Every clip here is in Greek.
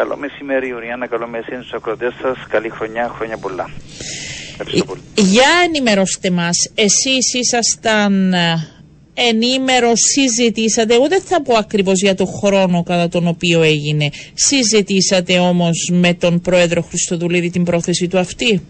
Καλό μεσημέρι, Ουριάννα. Καλό μεσημέρι στους ακροτέ σας. Καλή χρονιά, χρόνια πολλά. Πολύ. Για ενημερώστε μας, εσείς ήσασταν ε, ενήμερο, συζητήσατε. Εγώ δεν θα πω ακριβώς για το χρόνο κατά τον οποίο έγινε. Συζητήσατε όμως με τον πρόεδρο Χριστοδουλίδη την πρόθεση του αυτή;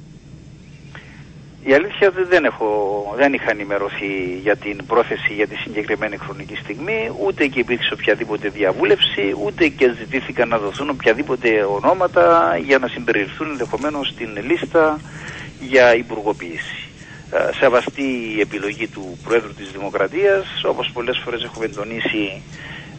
Η αλήθεια δεν, έχω, δεν είχα ενημερωθεί για την πρόθεση για τη συγκεκριμένη χρονική στιγμή, ούτε και υπήρξε οποιαδήποτε διαβούλευση, ούτε και ζητήθηκαν να δοθούν οποιαδήποτε ονόματα για να συμπεριληφθούν ενδεχομένως στην λίστα για υπουργοποίηση. Ε, σεβαστή η επιλογή του Πρόεδρου της Δημοκρατίας, όπως πολλές φορές έχουμε τονίσει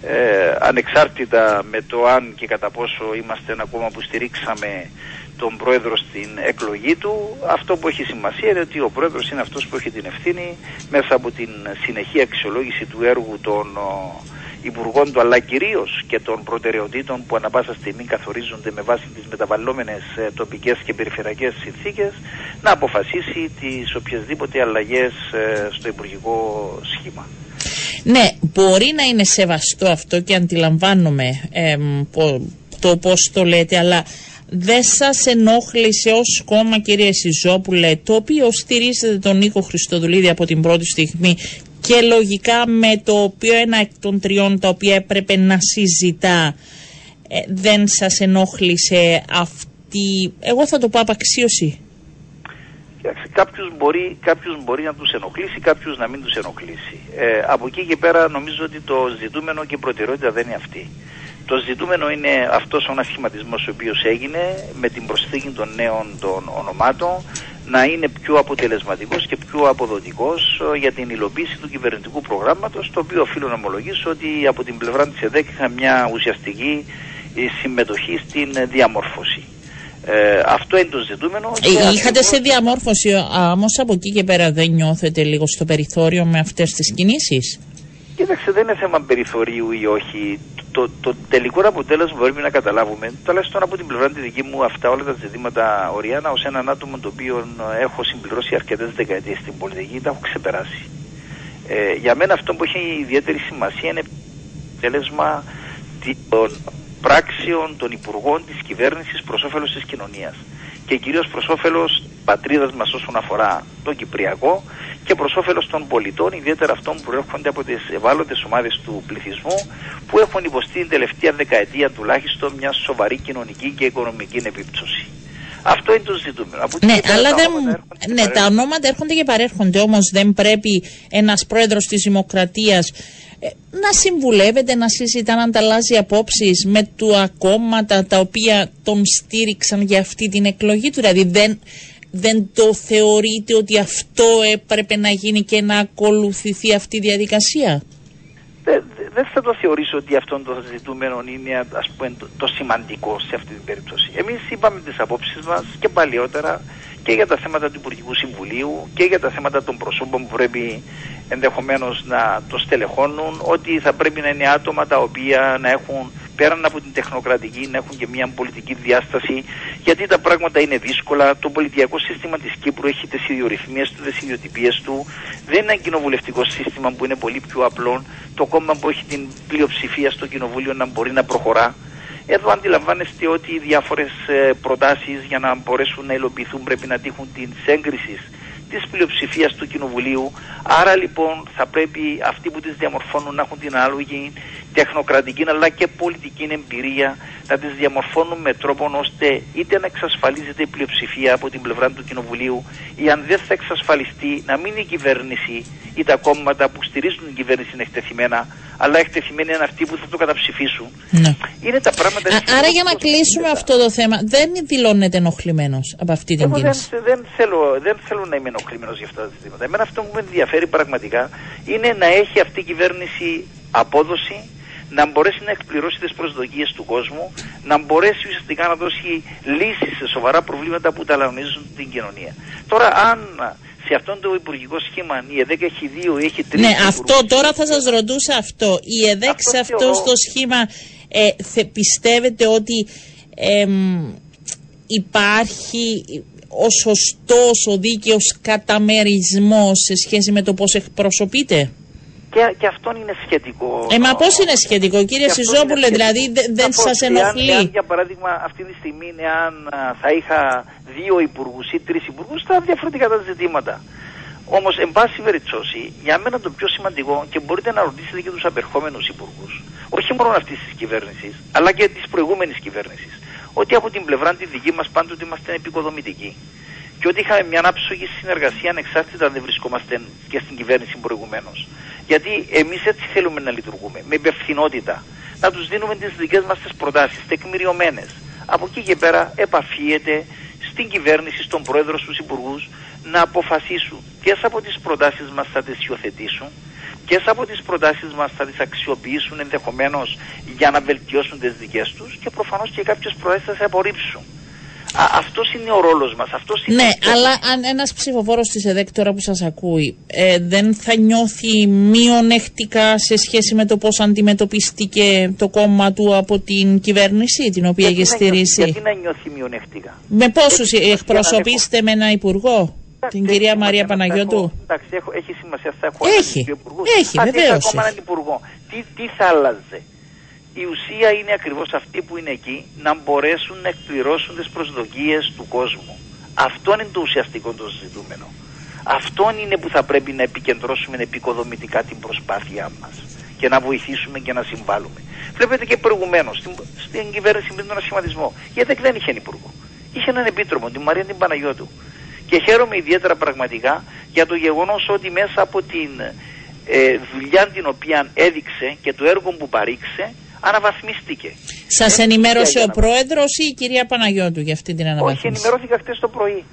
ε, ανεξάρτητα με το αν και κατά πόσο είμαστε ένα κόμμα που στηρίξαμε τον πρόεδρο στην εκλογή του. Αυτό που έχει σημασία είναι ότι ο πρόεδρος είναι αυτός που έχει την ευθύνη μέσα από την συνεχή αξιολόγηση του έργου των υπουργών του αλλά κυρίως και των προτεραιοτήτων που ανα πάσα στιγμή καθορίζονται με βάση τις μεταβαλλόμενες ε, τοπικές και περιφερειακές συνθήκες να αποφασίσει τις οποιασδήποτε αλλαγές ε, στο υπουργικό σχήμα. Ναι, μπορεί να είναι σεβαστό αυτό και αντιλαμβάνομαι το πώς το λέτε, αλλά δεν σας ενόχλησε ως κόμμα κύριε Σιζόπουλε, το οποίο στηρίζετε τον Νίκο Χριστοδουλίδη από την πρώτη στιγμή και λογικά με το οποίο ένα εκ των τριών τα οποία έπρεπε να συζητά ε, δεν σας ενόχλησε αυτή, εγώ θα το πω απαξίωση. Κάποιους μπορεί, κάποιους μπορεί να τους ενοχλήσει, κάποιους να μην τους ενοχλήσει. Ε, από εκεί και πέρα νομίζω ότι το ζητούμενο και η προτεραιότητα δεν είναι αυτή. Το ζητούμενο είναι αυτός ο ανασχηματισμός ο οποίος έγινε με την προσθήκη των νέων των ονομάτων να είναι πιο αποτελεσματικός και πιο αποδοτικός ε, για την υλοποίηση του κυβερνητικού προγράμματος το οποίο οφείλω να ομολογήσω ότι από την πλευρά της ΕΔΕΚ είχα μια ουσιαστική ε, συμμετοχή στην διαμόρφωση. Ε, αυτό είναι το ζητούμενο. Ε, είχατε σε διαμόρφωση, όμως από εκεί και πέρα δεν νιώθετε λίγο στο περιθώριο με αυτές τις κινήσεις; Κοίταξε, δεν είναι θέμα περιθωρίου ή όχι. Το, το τελικό αποτέλεσμα που πρέπει να καταλάβουμε, τουλάχιστον από την πλευρά τη δική μου, αυτά όλα τα ζητήματα Οριάννα, ως έναν άτομο το οποίο έχω συμπληρώσει αρκετές δεκαετίες στην πολιτική, τα έχω ξεπεράσει. Ε, για μένα αυτό που έχει ιδιαίτερη σημασία είναι αποτέλεσμα των πράξεων των υπουργών της κυβέρνησης προς όφελος της κοινωνίας και κυρίως προς όφελος πατρίδας μας όσον αφορά το Κυπριακό και προς όφελος των πολιτών, ιδιαίτερα αυτών που προέρχονται από τις ευάλωτες ομάδες του πληθυσμού που έχουν υποστεί την τελευταία δεκαετία τουλάχιστον μια σοβαρή κοινωνική και οικονομική επίπτωση. Αυτό είναι το ζητούμενο. ναι, αλλά δεν... ναι, τα ονόματα έρχονται και παρέρχονται. Όμως δεν πρέπει ένας πρόεδρος της Δημοκρατίας ε, να συμβουλεύεται, να συζητά, να ανταλλάσσει απόψεις με του κόμματα τα οποία τον στήριξαν για αυτή την εκλογή του. Δηλαδή δεν, δεν το θεωρείτε ότι αυτό έπρεπε να γίνει και να ακολουθηθεί αυτή η διαδικασία; Δεν θα το θεωρήσω ότι αυτό το ζητούμενο είναι ας πούμε, το, σημαντικό σε αυτή την περίπτωση. Εμείς είπαμε τις απόψεις μας και παλιότερα και για τα θέματα του Υπουργικού Συμβουλίου και για τα θέματα των προσώπων που πρέπει ενδεχομένως να το στελεχώνουν ότι θα πρέπει να είναι άτομα τα οποία να έχουν πέραν από την τεχνοκρατική να έχουν και μια πολιτική διάσταση γιατί τα πράγματα είναι δύσκολα. Το πολιτιακό σύστημα της Κύπρου έχει τις ιδιορυθμίες του, τις ιδιοτυπίες του. Δεν είναι ένα κοινοβουλευτικό σύστημα που είναι πολύ πιο απλό. Το κόμμα που έχει την πλειοψηφία στο κοινοβούλιο να μπορεί να προχωρά. Εδώ αντιλαμβάνεστε ότι οι διάφορες ε, προτάσεις για να μπορέσουν να υλοποιηθούν πρέπει να τύχουν την έγκριση της πλειοψηφίας του Κοινοβουλίου. Άρα λοιπόν θα πρέπει αυτοί που τις διαμορφώνουν να έχουν την ανάλογη τεχνοκρατική αλλά και πολιτική εμπειρία να τις διαμορφώνουν με τρόπο ώστε είτε να εξασφαλίζεται η πλειοψηφία από την πλευρά του Κοινοβουλίου ή αν δεν θα εξασφαλιστεί να μην είναι η κυβέρνηση ή τα κόμματα που στηρίζουν την κυβέρνηση είναι εκτεθειμένα αλλά εκτεθειμένοι είναι αυτοί που θα το καταψηφίσουν. Ναι. Είναι τα πράγματα... Α, άρα για να κλείσουμε αυτό το θέμα, δεν δηλώνεται ενοχλημένος από αυτή την Εγώ κίνηση; Δεν, δεν, θέλω, δεν θέλω να είμαι ενοχλημένος για αυτά τα ζητήματα. Εμένα αυτό που με ενδιαφέρει πραγματικά είναι να έχει αυτή η κυβέρνηση απόδοση να μπορέσει να εκπληρώσει τις προσδοκίες του κόσμου, να μπορέσει ουσιαστικά να δώσει λύσεις σε σοβαρά προβλήματα που ταλανίζουν την κοινωνία. Τώρα αν σε αυτόν το υπουργικό σχήμα η ΕΔΕΚ έχει δύο ή έχει τρεις... Ναι, αυτό τώρα θα σας ρωτούσα αυτό. Η ΕΔΕΚ σε αυτό το σχήμα ε, θε, πιστεύετε ότι υπάρχει ο σωστός, ο δίκαιος καταμερισμός σε σχέση με το πώς εκπροσωπείται. Και, και αυτό είναι σχετικό. Ε, μα πώς είναι σχετικό, κύριε Σιζόπουλε, δηλαδή δεν σας ενοχλεί; Αν, για παράδειγμα, αυτή τη στιγμή, αν θα είχα δύο υπουργούς ή τρεις υπουργούς, θα διαφορετικά τα ζητήματα. Όμως, εν πάση περιπτώσει, για μένα το πιο σημαντικό και μπορείτε να ρωτήσετε και τους απερχόμενους υπουργούς, όχι μόνο αυτής της κυβέρνησης, αλλά και της προηγούμενης κυβέρνησης, ότι από την πλευρά τη δική μας πάντοτε είμαστε επικοδομητικοί. Και ότι είχαμε μια άψογη συνεργασία ανεξάρτητα αν δεν βρισκόμαστε και στην κυβέρνηση προηγουμένως. Γιατί εμείς έτσι θέλουμε να λειτουργούμε, με υπευθυνότητα. Να τους δίνουμε τις δικές μας προτάσεις, τεκμηριωμένες. Από εκεί και πέρα επαφίεται στην κυβέρνηση, στον πρόεδρο, στους υπουργούς να αποφασίσουν ποιες από τις προτάσεις μας θα τις υιοθετήσουν, ποιες από τις προτάσεις μας θα τις αξιοποιήσουν ενδεχομένως για να βελτιώσουν τις δικές τους και προφανώς και κάποιες προτάσει θα απορρίψουν. Αυτός είναι ο ρόλος μας. Ναι, αλλά αν ένας ψηφοφόρος της ΕΔΕΚ τώρα που σας ακούει ε, δεν θα νιώθει μειονεκτικά σε σχέση με το πώς αντιμετωπίστηκε το κόμμα του από την κυβέρνηση την οποία έχει στηρίσει; Γιατί να νιώθει μειονεκτικά; Με πόσους εκπροσωπήσετε με ένα υπουργό. Την κυρία Μαρία Παναγιώτου; Εντάξει, έχει σημασία. Θα έχω έχει, έχει, βεβαίω. ακόμα έναν υπουργό. Τι, τι θα άλλαζε; Η ουσία είναι ακριβώς αυτή που είναι εκεί να μπορέσουν να εκπληρώσουν τις προσδοκίες του κόσμου. Αυτό είναι το ουσιαστικό το ζητούμενο. Αυτό είναι που θα πρέπει να επικεντρώσουμε επικοδομητικά την προσπάθειά μας και να βοηθήσουμε και να συμβάλλουμε. Βλέπετε και προηγουμένως στην, στην κυβέρνηση με τον ασχηματισμό. Γιατί δεν είχε υπουργό. Είχε έναν επίτροπο, την Μαρία την Παναγιώτου. Και χαίρομαι ιδιαίτερα πραγματικά για το γεγονός ότι μέσα από την ε, δουλειά την οποία έδειξε και το έργο που παρήξε αναβαθμίστηκε. Σας ενημέρωσε ο πρόεδρος ή η κυρία Παναγιώτου για αυτή την αναβαθμίση. Όχι, ενημερώθηκα χτε το πρωί.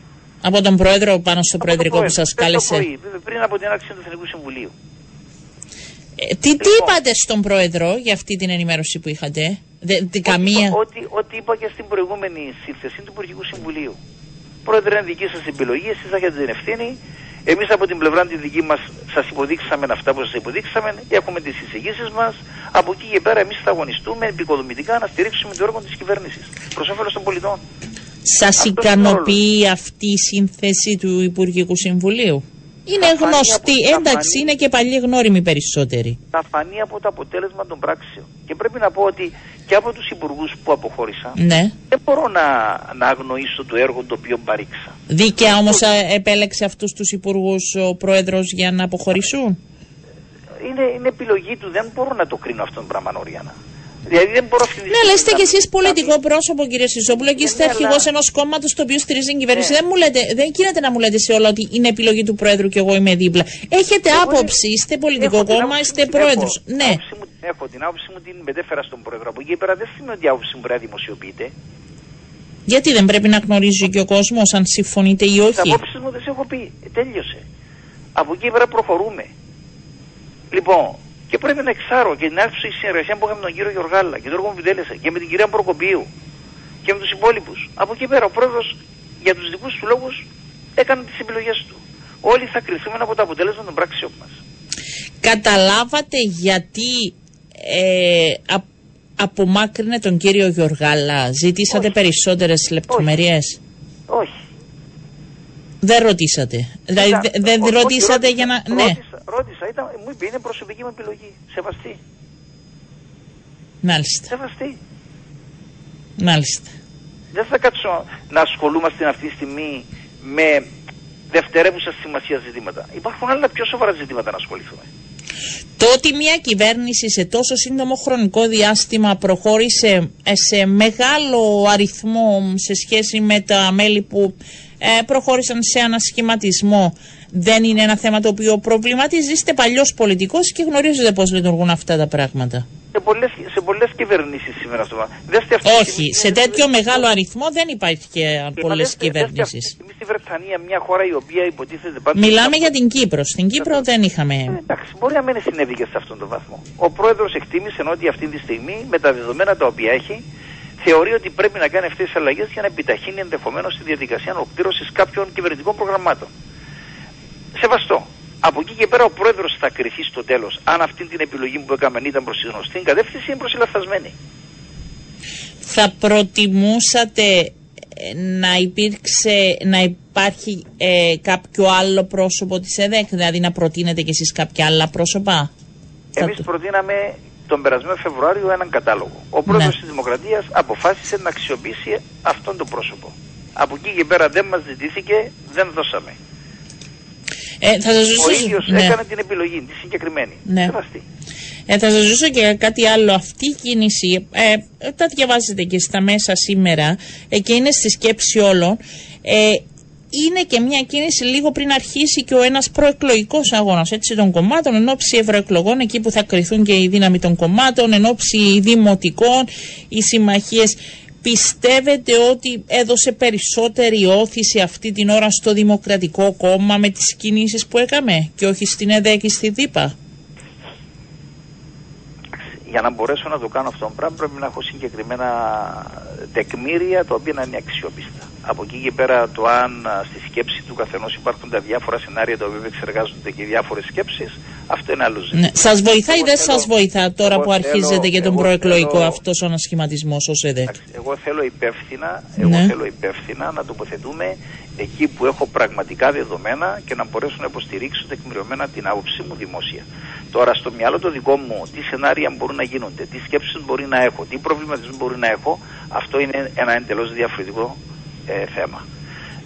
Από τον πρόεδρο πάνω στο προεδρικό που σας κάλεσε. Το πρωί, πριν από την άξιση του Εθνικού Συμβουλίου. Ε, τι, λοιπόν, είπατε στον πρόεδρο για αυτή την ενημέρωση που είχατε, Δε, ό,τι, καμία; Ό,τι, ό,τι είπα και στην προηγούμενη σύνθεση του Υπουργικού Συμβουλίου. Πρόεδρε, είναι δική σας επιλογή, εσείς θα έχετε την ευθύνη εμείς από την πλευρά τη δική μας σας υποδείξαμε αυτά που σας υποδείξαμε, έχουμε τις εισηγήσεις μας, από εκεί και πέρα εμείς θα αγωνιστούμε επικοδομητικά να στηρίξουμε το έργο της κυβέρνησης προς όφελος των πολιτών. Σας ικανοποιεί αυτή η σύνθεση του Υπουργικού Συμβουλίου; Είναι γνωστή, εντάξει, είναι και παλιοί γνώριμοι περισσότεροι. Θα φανεί από το αποτέλεσμα των πράξεων. Και πρέπει να πω ότι και από τους υπουργούς που αποχώρησαν, ναι. δεν μπορώ να, να αγνοήσω το έργο το οποίο παρήξα. Δίκαια όμως επέλεξε αυτούς τους υπουργούς ο πρόεδρος για να αποχωρήσουν; Είναι, είναι επιλογή του, δεν μπορώ να το κρίνω αυτόν τον πράγμα, Νόριανα. Δηλαδή δεν μπορώ Ναι, αλλά είστε κι εσείς πολιτικό πρόσωπο, κύριε Σιζόπουλο, και είστε αρχηγός ενός κόμματος το οποίο στηρίζει την κυβέρνηση. Ναι. Δεν, μου λέτε, δεν γίνεται να μου λέτε σε όλα ότι είναι επιλογή του Πρόεδρου και εγώ είμαι δίπλα. Έχετε άποψη, είστε πολιτικό κόμμα, είστε πρόεδρος. Ναι. Έχω την άποψη μου την μετέφερα στον Πρόεδρο. Από εκεί πέρα δεν σημαίνει ότι η άποψη μου πρέπει να δημοσιοποιείται. Γιατί δεν πρέπει να γνωρίζει και ο κόσμος αν συμφωνείτε ή όχι; Τι άποψη μου δεν σε έχω πει. Τέλειωσε. Από εκεί πέρα προχωρούμε. Λοιπόν, και πρέπει να εξάρω και την άρχισε η συνεργασίας που είχαμε με τον κύριο Γιωργάλα και τον έργο που επιτέλεσε και με την κυρία Προκοπίου και με τους υπόλοιπους. Από εκεί πέρα ο πρόεδρος για τους δικούς του λόγους έκανε τις επιλογές του. Όλοι θα κρυθούμε από το αποτέλεσμα των πράξεων μας. Καταλάβατε γιατί ε, α, απομάκρυνε τον κύριο Γιωργάλα. Ζητήσατε περισσότερες λεπτομέρειες; Όχι. Δεν ρωτήσατε. Δηλαδή δεν ρωτήσατε για να. Ναι. Ρώτησα, ήταν, μου είπε είναι προσωπική μου επιλογή. Σεβαστή. Μάλιστα. Σεβαστή. Μάλιστα. Δεν θα κάτσω να ασχολούμαστε αυτή τη στιγμή με δευτερεύουσα σημασία ζητήματα. Υπάρχουν άλλα πιο σοβαρά ζητήματα να ασχοληθούμε. Το ότι μια κυβέρνηση σε τόσο σύντομο χρονικό διάστημα προχώρησε σε μεγάλο αριθμό σε σχέση με τα μέλη που ε, προχώρησαν σε ανασχηματισμό δεν είναι ένα θέμα το οποίο προβληματίζει. Είστε παλιός πολιτικός και γνωρίζετε πώς λειτουργούν αυτά τα πράγματα. Σε πολλές σε πολλές κυβερνήσεις σήμερα αυτό. Όχι, σε τέτοιο μεγάλο αριθμό δεν υπάρχει και πολλές κυβερνήσεις. Εμείς στη Βρετανία, μια χώρα η οποία υποτίθεται πάντα. Μιλάμε για την Κύπρο. Στην Κύπρο δεν είχαμε. Ε, εντάξει, μπορεί να μην συνέβη και σε αυτόν τον βαθμό. Ο πρόεδρος εκτίμησε ότι αυτή τη στιγμή με τα δεδομένα τα οποία έχει θεωρεί ότι πρέπει να κάνει αυτές τις αλλαγές για να επιταχύνει ενδεχομένως τη διαδικασία ολοκλήρωσης κάποιων κυβερνητικών προγραμμάτων. Σεβαστό. Από εκεί και πέρα ο πρόεδρος θα κρυθεί στο τέλος. Αν αυτή την επιλογή που έκαμε ήταν προς τη γνωστή κατεύθυνση, είναι προσελαφθασμένη. Θα προτιμούσατε ε, να υπήρξε, να υπάρχει ε, κάποιο άλλο πρόσωπο της ΕΔΕΚ, δηλαδή να προτείνετε κι εσείς κάποια άλλα πρόσωπα; Εμείς προτείναμε τον περασμένο Φεβρουάριο έναν κατάλογο. Ο πρόεδρος ναι. της Δημοκρατίας αποφάσισε να αξιοποιήσει αυτόν τον πρόσωπο. Από εκεί και πέρα δεν μας ζητήθηκε, δεν δώσαμε. Ε, θα σας Ο ίδιος ναι. έκανε την επιλογή, τη συγκεκριμένη. Ναι. Ε, θα σας ζήσω και κάτι άλλο. Αυτή η κίνηση, ε, τα διαβάζετε και στα μέσα σήμερα ε, και είναι στη σκέψη όλων. Ε, είναι και μια κίνηση λίγο πριν αρχίσει και ο ένας προεκλογικός αγώνας έτσι, των κομμάτων, εν ώψη ευρωεκλογών, εκεί που θα κρυθούν και η δύναμη των κομμάτων, εν ώψη δημοτικών, οι συμμαχίες. Πιστεύετε ότι έδωσε περισσότερη όθηση αυτή την ώρα στο Δημοκρατικό Κόμμα με τις κινήσεις που έκαμε και όχι στην ΕΔΕ και στη ΔΥΠΑ; Για να μπορέσω να το κάνω αυτό το πράγμα πρέπει να έχω συγκεκριμένα τεκμήρια τα οποία να είναι αξιόπιστα. Από εκεί και πέρα το αν στη σκέψη του καθενός υπάρχουν τα διάφορα σενάρια τα οποία εξεργάζονται και διάφορες σκέψεις, αυτό είναι άλλο ζήτημα. Ναι. Σας βοηθάει ή δεν σας βοηθά τώρα που αρχίζετε για τον προεκλογικό αυτός ο ανασχηματισμός ως ΕΔΕ. Εγώ θέλω υπεύθυνα, εγώ ναι. θέλω υπεύθυνα να τοποθετούμε εκεί που έχω πραγματικά δεδομένα και να μπορέσω να υποστηρίξω τεκμηριωμένα την άποψή μου δημόσια. Τώρα στο μυαλό το δικό μου τι σενάρια μπορούν να γίνονται, τι σκέψεις μπορεί να έχω, τι προβληματισμό μπορεί να έχω, αυτό είναι ένα εντελώς διαφορετικό ε, θέμα.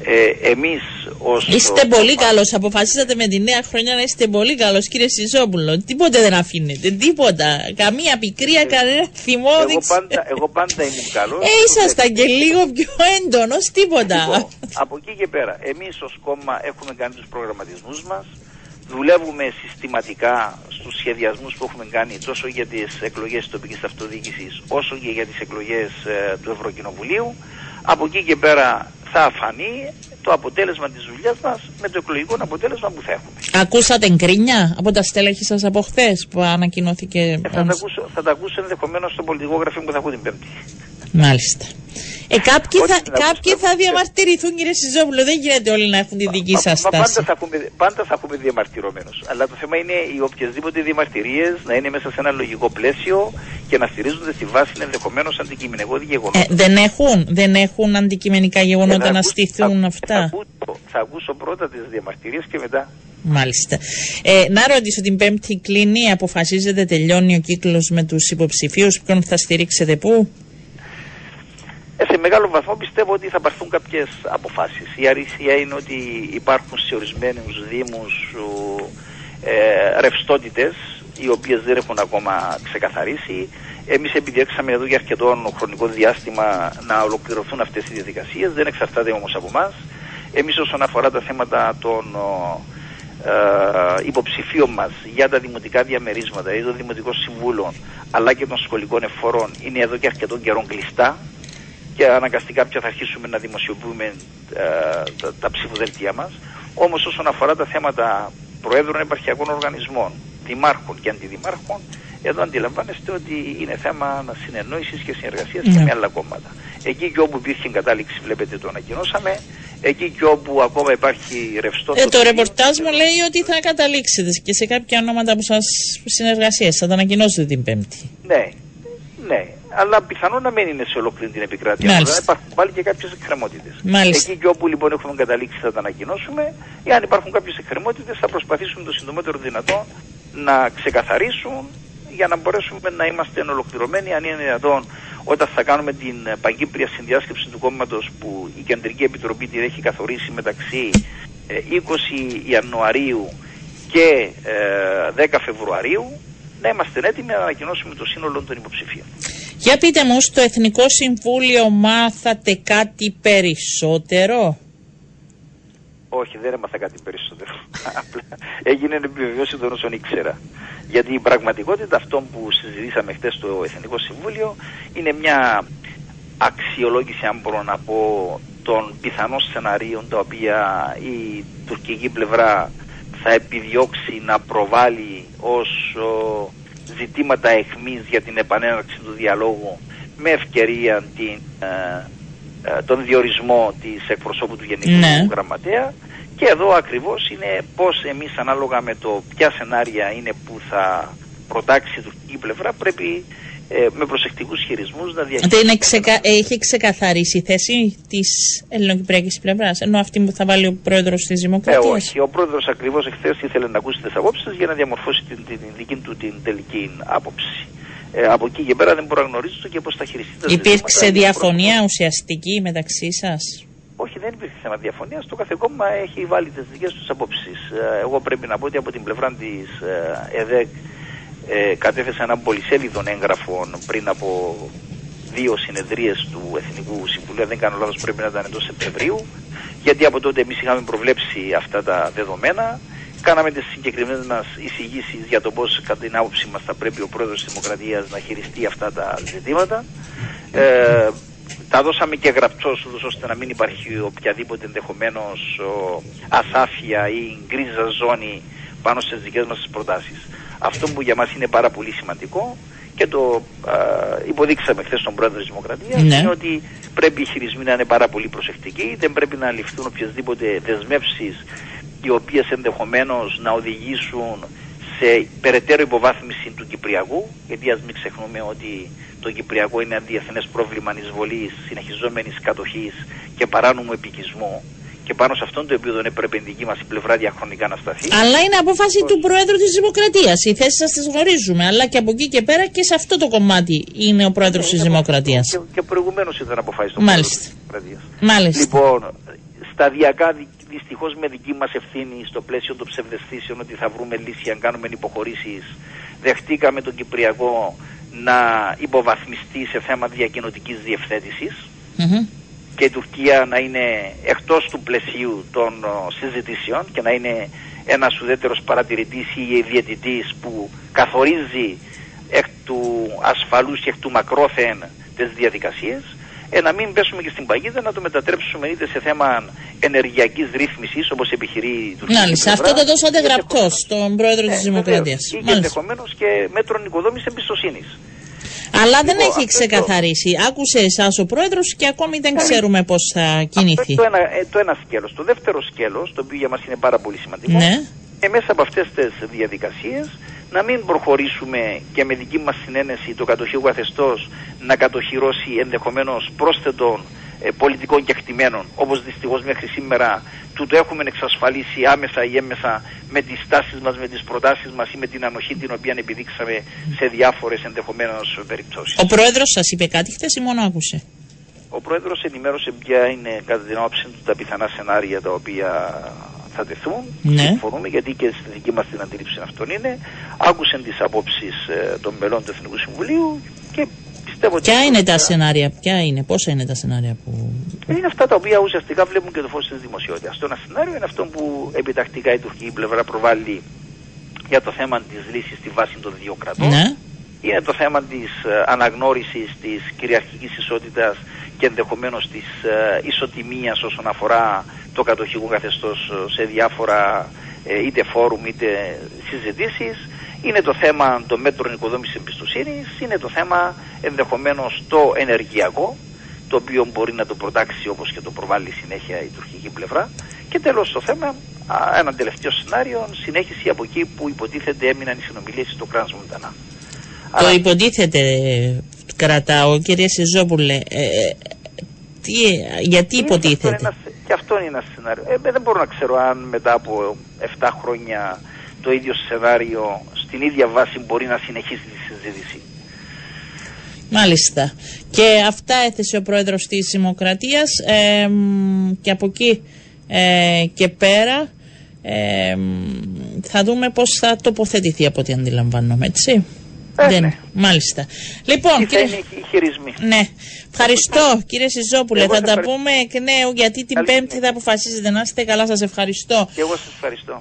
Ε, εμείς ως Είστε πολύ καλός, αποφασίσατε με τη νέα χρονιά να είστε πολύ καλός κύριε Σιζόπουλο. Τίποτε δεν αφήνετε, τίποτα. Καμία πικρία, ε, κανένα θυμό. Εγώ πάντα, εγώ πάντα ήμουν καλός. Ε, ήσασταν και λίγο πιο έντονος, τίποτα. Λοιπόν, από εκεί και πέρα, εμείς ως κόμμα έχουμε κάνει τους προγραμματισμούς μας, δουλεύουμε συστηματικά στους σχεδιασμούς που έχουμε κάνει τόσο για τις εκλογές της τοπικής αυτοδιοίκησης όσο και για τις εκλογές ε, του Ευρωκοινοβουλίου. Από εκεί και πέρα θα φανεί το αποτέλεσμα της δουλειάς μας με το εκλογικό αποτέλεσμα που θα έχουμε. Ακούσατε γκρίνια από τα στέλεχη σας από χθες που ανακοινώθηκε. Ε, θα, τα ακούσω, θα τα ακούσω ενδεχομένως στο πολιτικό γραφείο που θα έχω την Πέμπτη. Μάλιστα. Ε, κάποιοι θα, κάποιοι θα διαμαρτυρηθούν, κύριε Σιζόπουλο. Δεν γίνεται όλοι να έχουν τη δική σας στάση. Πάντα θα έχουμε, πάντα θα έχουμε διαμαρτυρωμένους. Αλλά το θέμα είναι οι οποιασδήποτε διαμαρτυρίες να είναι μέσα σε ένα λογικό πλαίσιο και να στηρίζονται στη βάση ενδεχομένως αντικειμενικό γεγονότα. Ε, δεν, έχουν, δεν έχουν αντικειμενικά γεγονότα ε, να στηθούν αυτά. Θα ακούσω, θα ακούσω πρώτα τις διαμαρτυρίες και μετά. Μάλιστα. Ε, να ρωτήσω την Πέμπτη κλίνη, αποφασίζεται, τελειώνει ο κύκλος με τους υποψηφίους. Ποιον θα στηρίξετε, πού; Ε, σε μεγάλο βαθμό πιστεύω ότι θα πάρθουν κάποιες αποφάσεις. Η αρισία είναι ότι υπάρχουν σε ορισμένους Δήμους ε, ρευστότητες οι οποίες δεν έχουν ακόμα ξεκαθαρίσει. Εμείς επιδιέξαμε εδώ για αρκετό χρονικό διάστημα να ολοκληρωθούν αυτές οι διαδικασίες. Δεν εξαρτάται όμως από εμάς. Εμείς όσον αφορά τα θέματα των ε, υποψηφίων μας για τα δημοτικά διαμερίσματα ή των δημοτικών συμβούλων αλλά και των σχολικών εφορών είναι εδώ και αρκετό καιρό κλειστά και αναγκαστικά πια θα αρχίσουμε να δημοσιοποιούμε ε, τα, τα ψηφοδέλτια μας. Όμως όσον αφορά τα θέματα προέδρων επαρχιακών οργανισμών, δημάρχων και αντιδημάρχων, εδώ αντιλαμβάνεστε ότι είναι θέμα συνεννόηση και συνεργασίας ναι. και με άλλα κόμματα. Εκεί και όπου υπήρχε κατάληξη, βλέπετε το ανακοινώσαμε. Εκεί και όπου ακόμα υπάρχει ρευστό. Ε, το ρεπορτάζ μου λέει ότι θα καταλήξετε και σε κάποια ονόματα που σας συνεργασίες. Θα τα ανακοινώσετε την Πέμπτη. Ναι, ναι αλλά πιθανόν να μην είναι σε ολόκληρη την επικράτεια. Αλλά υπάρχουν πάλι και κάποιες εκκρεμότητες. Εκεί και όπου λοιπόν έχουμε καταλήξει θα τα ανακοινώσουμε. Εάν υπάρχουν κάποιες εκκρεμότητες, θα προσπαθήσουμε το συντομότερο δυνατό να ξεκαθαρίσουν για να μπορέσουμε να είμαστε ολοκληρωμένοι, αν είναι δυνατόν, όταν θα κάνουμε την παγκύπρια συνδιάσκεψη του κόμματος που η Κεντρική Επιτροπή την έχει καθορίσει μεταξύ 20 ε, Ιανουαρίου και 10 ε, Φεβρουαρίου, να είμαστε έτοιμοι να ανακοινώσουμε το σύνολο των υποψηφίων. Για πείτε μου, στο Εθνικό Συμβούλιο μάθατε κάτι περισσότερο; Όχι, δεν έμαθα κάτι περισσότερο. Απλά έγινε επιβεβαιώση των όσων ήξερα. Γιατί η πραγματικότητα αυτών που συζητήσαμε χθες στο Εθνικό Συμβούλιο είναι μια αξιολόγηση, αν μπορώ να πω, των πιθανών σεναρίων τα οποία η τουρκική πλευρά θα επιδιώξει να προβάλλει ως ζητήματα εχμής για την επανέναρξη του διαλόγου με ευκαιρία την, ε, ε, τον διορισμό της εκπροσώπου του Γενικού ναι. Γραμματέα και εδώ ακριβώς είναι πώς εμείς ανάλογα με το ποια σενάρια είναι που θα προτάξει η τουρκική πλευρά πρέπει ε, με προσεκτικούς χειρισμούς να διαχειριστεί. Είναι ξεκα... Έχει ξεκαθαρίσει η θέση της ελληνοκυπριακής πλευράς, ενώ αυτή που θα βάλει ο πρόεδρος της Δημοκρατίας. Ε, όχι, ο πρόεδρος ακριβώς εχθές ήθελε να ακούσει τις απόψεις για να διαμορφώσει την, την, την δική του την τελική άποψη. Ε, από εκεί και πέρα δεν μπορώ να γνωρίζω και πώς θα χειριστεί τα Υπήρξε διαφωνία ουσιαστική μεταξύ σας; Όχι, δεν υπήρχε θέμα διαφωνίας. Το κάθε κόμμα έχει βάλει τις δικές τους απόψεις. Ε, εγώ πρέπει να πω ότι από την πλευρά της ε, ΕΔΕΚ ε, κατέθεσα ένα πολυσέλιδων έγγραφο πριν από δύο συνεδρίες του Εθνικού Συμβουλίου. Δεν κάνω λάθος, πρέπει να ήταν εντός Σεπτεμβρίου. Γιατί από τότε εμείς είχαμε προβλέψει αυτά τα δεδομένα. Κάναμε τις συγκεκριμένες μας εισηγήσεις για το πώς, κατά την άποψή μας, θα πρέπει ο πρόεδρος της Δημοκρατίας να χειριστεί αυτά τα ζητήματα. Ε, τα δώσαμε και γραπτός ώστε να μην υπάρχει οποιαδήποτε ενδεχομένως ασάφεια ή γκρίζα ζώνη πάνω στις δικές μας προτάσεις. Αυτό που για μας είναι πάρα πολύ σημαντικό και το α, υποδείξαμε χθες στον πρόεδρο της Δημοκρατίας ναι. είναι ότι πρέπει οι χειρισμοί να είναι πάρα πολύ προσεκτικοί, δεν πρέπει να ληφθούν οποιασδήποτε δεσμεύσεις οι οποίες ενδεχομένως να οδηγήσουν σε περαιτέρω υποβάθμιση του Κυπριακού, γιατί ας μην ξεχνούμε ότι το Κυπριακό είναι ένα διεθνές πρόβλημα εισβολή, συνεχιζόμενης κατοχής και παράνομου επικισμού. Και πάνω σε αυτόν το επίπεδο έπρεπε η δική μας πλευρά διαχρονικά να σταθεί. Αλλά είναι απόφαση του Προέδρου της Δημοκρατίας. Οι θέσεις σας τις γνωρίζουμε. Αλλά και από εκεί και πέρα και σε αυτό το κομμάτι είναι ο Πρόεδρος της Δημοκρατίας. Και, και προηγουμένως ήταν αποφάσει του Προέδρου της Δημοκρατίας. Μάλιστα. Λοιπόν, σταδιακά δυστυχώς με δική μας ευθύνη στο πλαίσιο των ψευδεστήσεων ότι θα βρούμε λύση αν κάνουμε υποχωρήσεις. Δεχτήκαμε τον Κυπριακό να υποβαθμιστεί σε θέμα διακοινωτικής διευθέτησης και η Τουρκία να είναι εκτός του πλαισίου των συζητήσεων και να είναι ένας ουδέτερος παρατηρητής ή διαιτητής που καθορίζει εκ του ασφαλούς και εκ του μακρόθεν τις διαδικασίες ε, να μην πέσουμε και στην παγίδα να το μετατρέψουμε είτε σε θέμα ενεργειακής ρύθμισης όπως επιχειρεί η Τουρκία. Μάλιστα, αυτό το δώσατε γραπτό στον πρόεδρο ε, τη Δημοκρατίας. Ή ενδεχομένως και μέτρων οικοδόμησης εμπιστοσύνης. Αλλά δεν λοιπόν, έχει ξεκαθαρίσει. Άκουσε εσάς ο πρόεδρος και ακόμη δεν ξέρουμε πώς θα κινηθεί. Αυτό το ένα, ε, το ένα σκέλος. Το δεύτερο σκέλος, το οποίο για μας είναι πάρα πολύ σημαντικό, ναι. ε, μέσα από αυτές τις διαδικασίες να μην προχωρήσουμε και με δική μας συνένεση το κατοχείο καθεστώς να κατοχυρώσει ενδεχομένως πρόσθετων ε, πολιτικών κεκτημένων όπως δυστυχώς μέχρι σήμερα του το έχουμε εξασφαλίσει άμεσα ή έμεσα με τις τάσεις μας, με τις προτάσεις μας ή με την ανοχή την οποία επιδείξαμε σε διάφορες ενδεχομένως περιπτώσεις. Ο Πρόεδρος σας είπε κάτι χθες ή μόνο άκουσε; Ο Πρόεδρος ενημέρωσε ποια είναι κατά την άποψη του τα πιθανά σενάρια τα οποία θα τεθούν. Ναι. Συμφωνούμε γιατί και στη δική μας την αντίληψη αυτών είναι. Άκουσαν τις απόψεις ε, των μελών του Εθνικού Συμβουλίου και πιστεύω ότι. Ποια είναι τα σενάρια, ποια είναι, πόσα είναι τα σενάρια που. Είναι αυτά τα οποία ουσιαστικά βλέπουν και το φως της δημοσιότητας. Το ένα σενάριο είναι αυτό που επιτακτικά η τουρκική πλευρά προβάλλει για το θέμα της λύσης στη βάση των δύο κρατών. Ναι. Είναι το θέμα της ε, αναγνώρισης της κυριαρχικής ισότητας και ενδεχομένως της ε, ισοτιμίας όσον αφορά το κατοχικό καθεστώς ε, σε διάφορα ε, είτε φόρουμ είτε συζητήσεις. Είναι το θέμα των μέτρων οικοδόμησης εμπιστοσύνης, είναι το θέμα ενδεχομένως το ενεργειακό, το οποίο μπορεί να το προτάξει όπως και το προβάλλει συνέχεια η τουρκική πλευρά. Και τέλος το θέμα, ένα τελευταίο σενάριο, συνέχιση από εκεί που υποτίθεται έμειναν οι συνομιλίες στο Κράνς Μοντανά. Το υποτίθεται κρατάω, κύριε Σιζόπουλε. Ε, τι, γιατί υποτίθεται; Και αυτό είναι ένα σενάριο. Ε, δεν μπορώ να ξέρω αν μετά από 7 χρόνια το ίδιο σενάριο στην ίδια βάση μπορεί να συνεχίσει τη συζήτηση. Μάλιστα. Και αυτά έθεσε ο πρόεδρος της Δημοκρατίας ε, και από εκεί ε, και πέρα ε, θα δούμε πώς θα τοποθετηθεί από ό,τι αντιλαμβάνομαι, έτσι. Ε, δεν. Ναι. Μάλιστα. Λοιπόν, κύριε... είναι οι χειρισμοί. Ναι. Ευχαριστώ κύριε Σιζόπουλε. θα τα πούμε εκ νέου γιατί την Πέμπτη θα αποφασίζετε να είστε καλά. Σας ευχαριστώ. Και εγώ σας ευχαριστώ.